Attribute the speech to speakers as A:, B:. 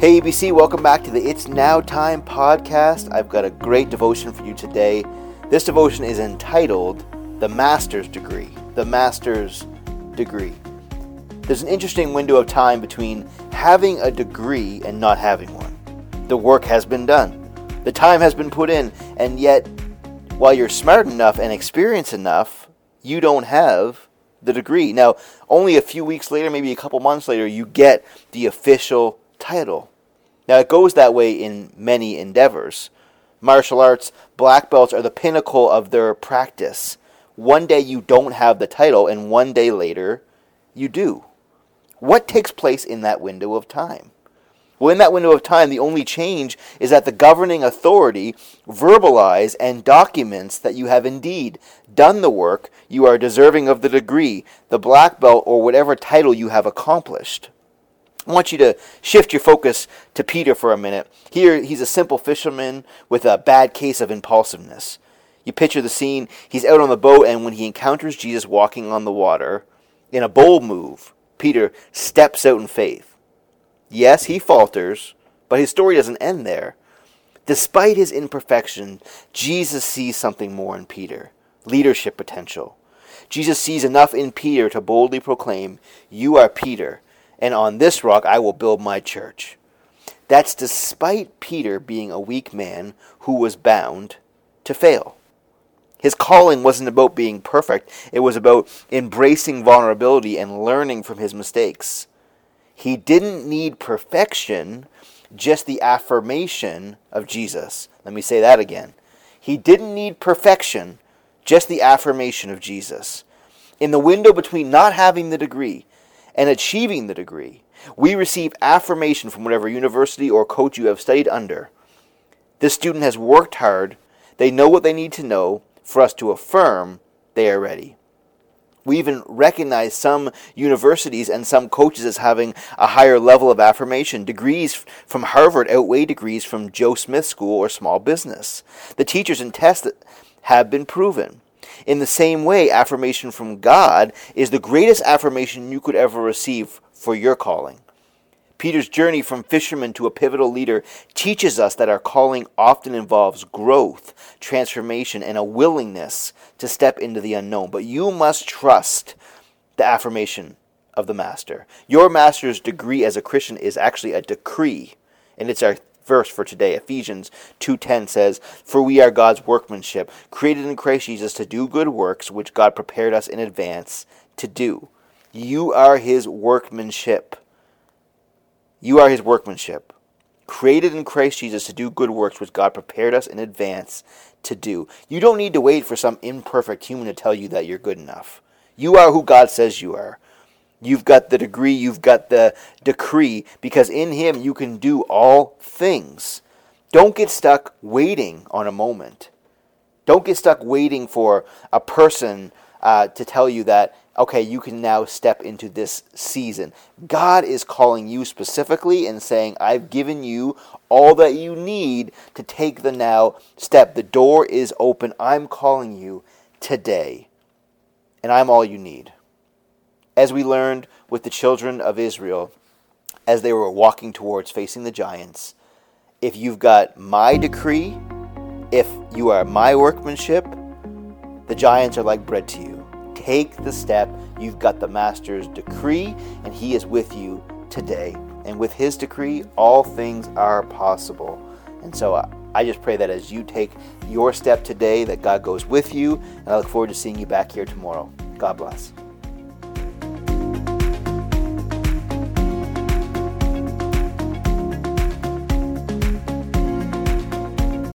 A: Hey, ABC, welcome back to the It's Now Time podcast. I've got a great devotion for you today. This devotion is entitled The Master's Degree. The Master's Degree. There's an interesting window of time between having a degree and not having one. The work has been done, the time has been put in, and yet, while you're smart enough and experienced enough, you don't have the degree. Now, only a few weeks later, maybe a couple months later, you get the official title. Now, it goes that way in many endeavors. Martial arts black belts are the pinnacle of their practice. One day you don't have the title, and one day later you do. What takes place in that window of time? Well, in that window of time, the only change is that the governing authority verbalize and documents that you have indeed done the work, you are deserving of the degree, the black belt, or whatever title you have accomplished. I want you to shift your focus to Peter for a minute. Here, he's a simple fisherman with a bad case of impulsiveness. You picture the scene. He's out on the boat, and when he encounters Jesus walking on the water, in a bold move, Peter steps out in faith. Yes, he falters, but his story doesn't end there. Despite his imperfection, Jesus sees something more in Peter leadership potential. Jesus sees enough in Peter to boldly proclaim, You are Peter and on this rock I will build my church. That's despite Peter being a weak man who was bound to fail. His calling wasn't about being perfect, it was about embracing vulnerability and learning from his mistakes. He didn't need perfection, just the affirmation of Jesus. Let me say that again. He didn't need perfection, just the affirmation of Jesus. In the window between not having the degree and achieving the degree, we receive affirmation from whatever university or coach you have studied under. This student has worked hard, they know what they need to know for us to affirm they are ready. We even recognize some universities and some coaches as having a higher level of affirmation. Degrees from Harvard outweigh degrees from Joe Smith School or small business. The teachers and tests have been proven. In the same way, affirmation from God is the greatest affirmation you could ever receive for your calling. Peter's journey from fisherman to a pivotal leader teaches us that our calling often involves growth, transformation, and a willingness to step into the unknown. But you must trust the affirmation of the Master. Your Master's degree as a Christian is actually a decree, and it's our verse for today. Ephesians 2:10 says, "For we are God's workmanship, created in Christ Jesus to do good works which God prepared us in advance to do." You are his workmanship. You are his workmanship, created in Christ Jesus to do good works which God prepared us in advance to do. You don't need to wait for some imperfect human to tell you that you're good enough. You are who God says you are. You've got the degree, you've got the decree, because in Him you can do all things. Don't get stuck waiting on a moment. Don't get stuck waiting for a person uh, to tell you that, okay, you can now step into this season. God is calling you specifically and saying, I've given you all that you need to take the now step. The door is open. I'm calling you today, and I'm all you need as we learned with the children of Israel as they were walking towards facing the giants. If you've got my decree, if you are my workmanship, the giants are like bread to you. Take the step. You've got the Master's decree, and He is with you today. And with His decree, all things are possible. And so uh, I just pray that as you take your step today, that God goes with you. And I look forward to seeing you back here tomorrow. God bless.